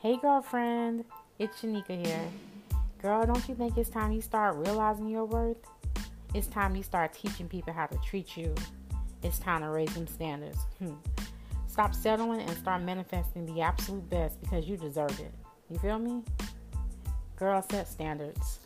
Hey, girlfriend, it's Shanika here. Girl, don't you think it's time you start realizing your worth? It's time you start teaching people how to treat you. It's time to raise them standards. Hmm. Stop settling and start manifesting the absolute best because you deserve it. You feel me? Girl, set standards.